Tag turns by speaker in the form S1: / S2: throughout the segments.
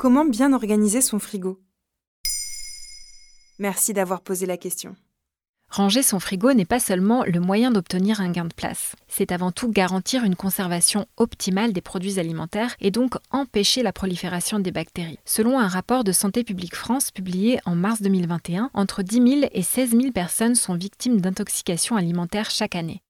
S1: Comment bien organiser son frigo? Merci d'avoir posé la question.
S2: Ranger son frigo n'est pas seulement le moyen d'obtenir un gain de place, c'est avant tout garantir une conservation optimale des produits alimentaires et donc empêcher la prolifération des bactéries. Selon un rapport de Santé publique France publié en mars 2021, entre 10 000 et 16 000 personnes sont victimes d'intoxication alimentaire chaque année.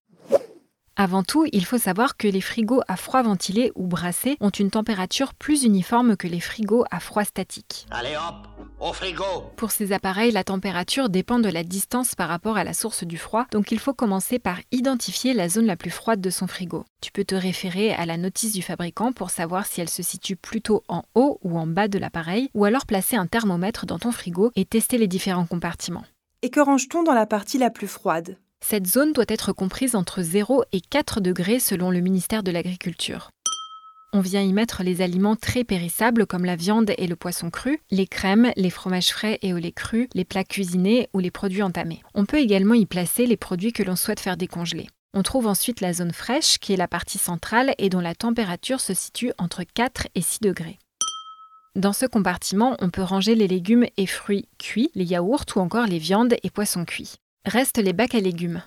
S2: Avant tout, il faut savoir que les frigos à froid ventilé ou brassé ont une température plus uniforme que les frigos à froid statique.
S3: Allez hop, au frigo
S2: Pour ces appareils, la température dépend de la distance par rapport à la source du froid, donc il faut commencer par identifier la zone la plus froide de son frigo. Tu peux te référer à la notice du fabricant pour savoir si elle se situe plutôt en haut ou en bas de l'appareil, ou alors placer un thermomètre dans ton frigo et tester les différents compartiments.
S1: Et que range-t-on dans la partie la plus froide?
S2: Cette zone doit être comprise entre 0 et 4 degrés selon le ministère de l'Agriculture. On vient y mettre les aliments très périssables comme la viande et le poisson cru, les crèmes, les fromages frais et au lait cru, les plats cuisinés ou les produits entamés. On peut également y placer les produits que l'on souhaite faire décongeler. On trouve ensuite la zone fraîche qui est la partie centrale et dont la température se situe entre 4 et 6 degrés. Dans ce compartiment, on peut ranger les légumes et fruits cuits, les yaourts ou encore les viandes et poissons cuits. Restent les bacs à légumes.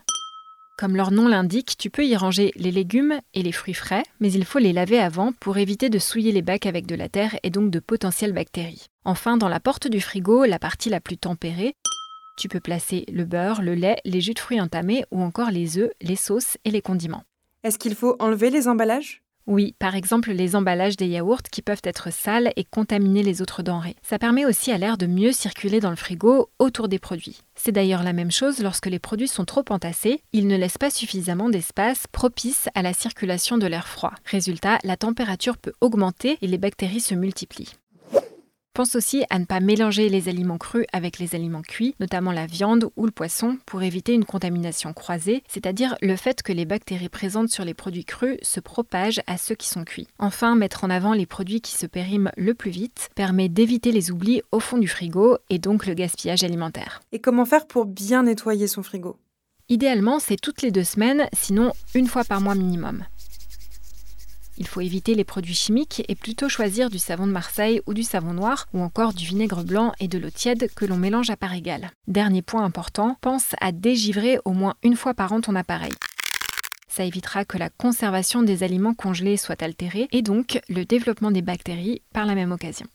S2: Comme leur nom l'indique, tu peux y ranger les légumes et les fruits frais, mais il faut les laver avant pour éviter de souiller les bacs avec de la terre et donc de potentielles bactéries. Enfin, dans la porte du frigo, la partie la plus tempérée, tu peux placer le beurre, le lait, les jus de fruits entamés ou encore les œufs, les sauces et les condiments.
S1: Est-ce qu'il faut enlever les emballages?
S2: Oui, par exemple les emballages des yaourts qui peuvent être sales et contaminer les autres denrées. Ça permet aussi à l'air de mieux circuler dans le frigo autour des produits. C'est d'ailleurs la même chose lorsque les produits sont trop entassés, ils ne laissent pas suffisamment d'espace propice à la circulation de l'air froid. Résultat, la température peut augmenter et les bactéries se multiplient. Pense aussi à ne pas mélanger les aliments crus avec les aliments cuits, notamment la viande ou le poisson, pour éviter une contamination croisée, c'est-à-dire le fait que les bactéries présentes sur les produits crus se propagent à ceux qui sont cuits. Enfin, mettre en avant les produits qui se périment le plus vite permet d'éviter les oublis au fond du frigo et donc le gaspillage alimentaire.
S1: Et comment faire pour bien nettoyer son frigo?
S2: Idéalement, c'est toutes les deux semaines, sinon une fois par mois minimum. Il faut éviter les produits chimiques et plutôt choisir du savon de Marseille ou du savon noir ou encore du vinaigre blanc et de l'eau tiède que l'on mélange à part égale. Dernier point important, pense à dégivrer au moins une fois par an ton appareil. Ça évitera que la conservation des aliments congelés soit altérée et donc le développement des bactéries par la même occasion.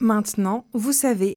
S1: Maintenant, vous savez